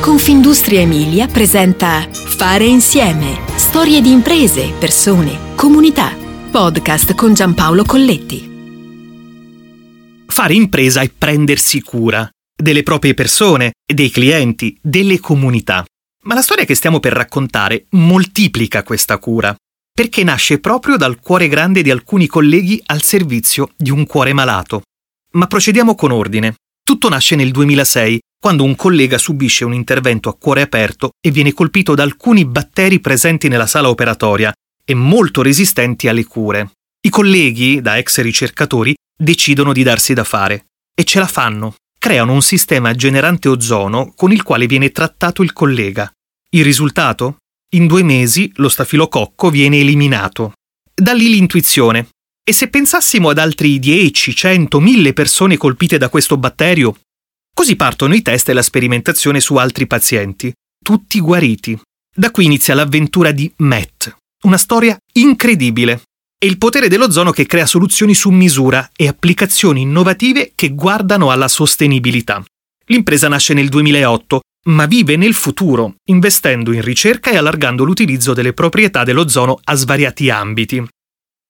Confindustria Emilia presenta Fare insieme. Storie di imprese, persone, comunità. Podcast con Giampaolo Colletti. Fare impresa è prendersi cura delle proprie persone, dei clienti, delle comunità. Ma la storia che stiamo per raccontare moltiplica questa cura, perché nasce proprio dal cuore grande di alcuni colleghi al servizio di un cuore malato. Ma procediamo con ordine. Tutto nasce nel 2006, quando un collega subisce un intervento a cuore aperto e viene colpito da alcuni batteri presenti nella sala operatoria e molto resistenti alle cure. I colleghi, da ex ricercatori, decidono di darsi da fare e ce la fanno. Creano un sistema generante ozono con il quale viene trattato il collega. Il risultato? In due mesi lo stafilococco viene eliminato. Da lì l'intuizione. E se pensassimo ad altri 10, 100, 1000 persone colpite da questo batterio? Così partono i test e la sperimentazione su altri pazienti, tutti guariti. Da qui inizia l'avventura di Matt, una storia incredibile. È il potere dell'ozono che crea soluzioni su misura e applicazioni innovative che guardano alla sostenibilità. L'impresa nasce nel 2008, ma vive nel futuro, investendo in ricerca e allargando l'utilizzo delle proprietà dell'ozono a svariati ambiti.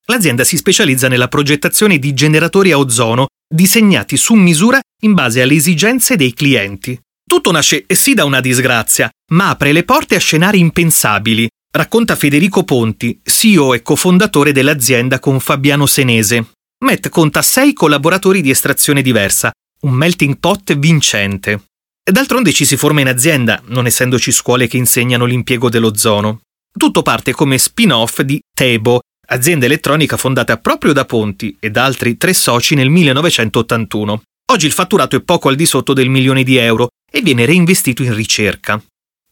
L'azienda si specializza nella progettazione di generatori a ozono disegnati su misura in base alle esigenze dei clienti. Tutto nasce sì da una disgrazia, ma apre le porte a scenari impensabili, racconta Federico Ponti, CEO e cofondatore dell'azienda con Fabiano Senese. Met conta sei collaboratori di estrazione diversa, un melting pot vincente. D'altronde ci si forma in azienda, non essendoci scuole che insegnano l'impiego dell'ozono. Tutto parte come spin-off di Tebo, azienda elettronica fondata proprio da Ponti e da altri tre soci nel 1981. Oggi il fatturato è poco al di sotto del milione di euro e viene reinvestito in ricerca.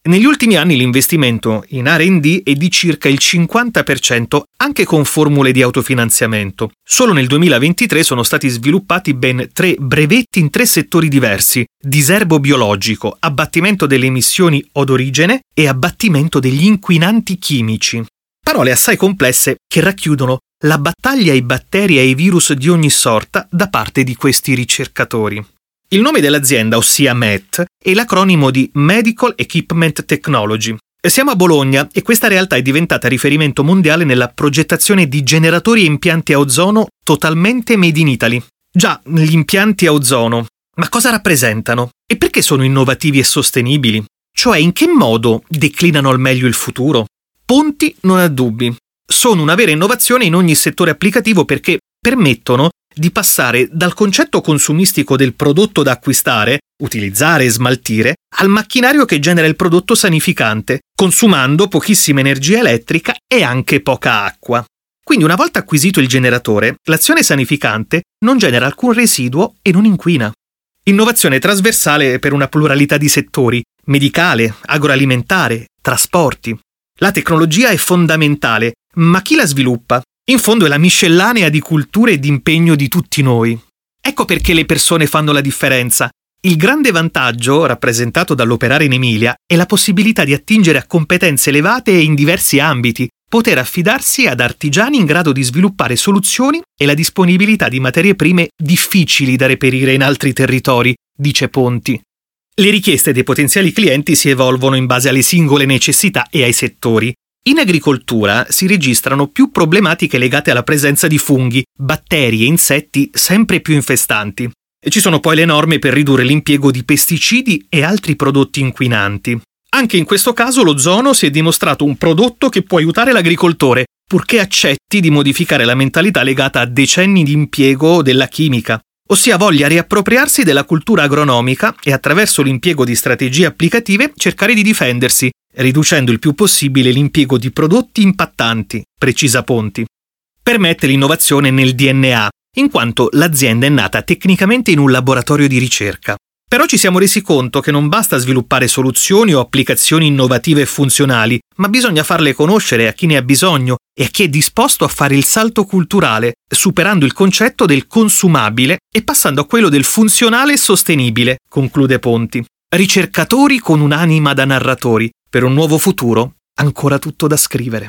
Negli ultimi anni l'investimento in RD è di circa il 50%, anche con formule di autofinanziamento. Solo nel 2023 sono stati sviluppati ben tre brevetti in tre settori diversi: diserbo biologico, abbattimento delle emissioni odorigene e abbattimento degli inquinanti chimici. Parole assai complesse che racchiudono la battaglia ai batteri e ai virus di ogni sorta da parte di questi ricercatori. Il nome dell'azienda, ossia MET, è l'acronimo di Medical Equipment Technology. Siamo a Bologna e questa realtà è diventata riferimento mondiale nella progettazione di generatori e impianti a ozono totalmente made in Italy. Già, gli impianti a ozono. Ma cosa rappresentano? E perché sono innovativi e sostenibili? Cioè, in che modo declinano al meglio il futuro? Ponti non ha dubbi. Sono una vera innovazione in ogni settore applicativo perché permettono di passare dal concetto consumistico del prodotto da acquistare, utilizzare e smaltire, al macchinario che genera il prodotto sanificante, consumando pochissima energia elettrica e anche poca acqua. Quindi una volta acquisito il generatore, l'azione sanificante non genera alcun residuo e non inquina. Innovazione trasversale per una pluralità di settori, medicale, agroalimentare, trasporti. La tecnologia è fondamentale, ma chi la sviluppa? In fondo è la miscellanea di culture e di impegno di tutti noi. Ecco perché le persone fanno la differenza. Il grande vantaggio, rappresentato dall'operare in Emilia, è la possibilità di attingere a competenze elevate in diversi ambiti, poter affidarsi ad artigiani in grado di sviluppare soluzioni e la disponibilità di materie prime difficili da reperire in altri territori, dice Ponti. Le richieste dei potenziali clienti si evolvono in base alle singole necessità e ai settori. In agricoltura si registrano più problematiche legate alla presenza di funghi, batteri e insetti sempre più infestanti. E ci sono poi le norme per ridurre l'impiego di pesticidi e altri prodotti inquinanti. Anche in questo caso l'ozono si è dimostrato un prodotto che può aiutare l'agricoltore, purché accetti di modificare la mentalità legata a decenni di impiego della chimica, ossia voglia riappropriarsi della cultura agronomica e attraverso l'impiego di strategie applicative cercare di difendersi, riducendo il più possibile l'impiego di prodotti impattanti, precisa Ponti. Permette l'innovazione nel DNA, in quanto l'azienda è nata tecnicamente in un laboratorio di ricerca. Però ci siamo resi conto che non basta sviluppare soluzioni o applicazioni innovative e funzionali, ma bisogna farle conoscere a chi ne ha bisogno e a chi è disposto a fare il salto culturale, superando il concetto del consumabile e passando a quello del funzionale e sostenibile, conclude Ponti. Ricercatori con un'anima da narratori, per un nuovo futuro, ancora tutto da scrivere.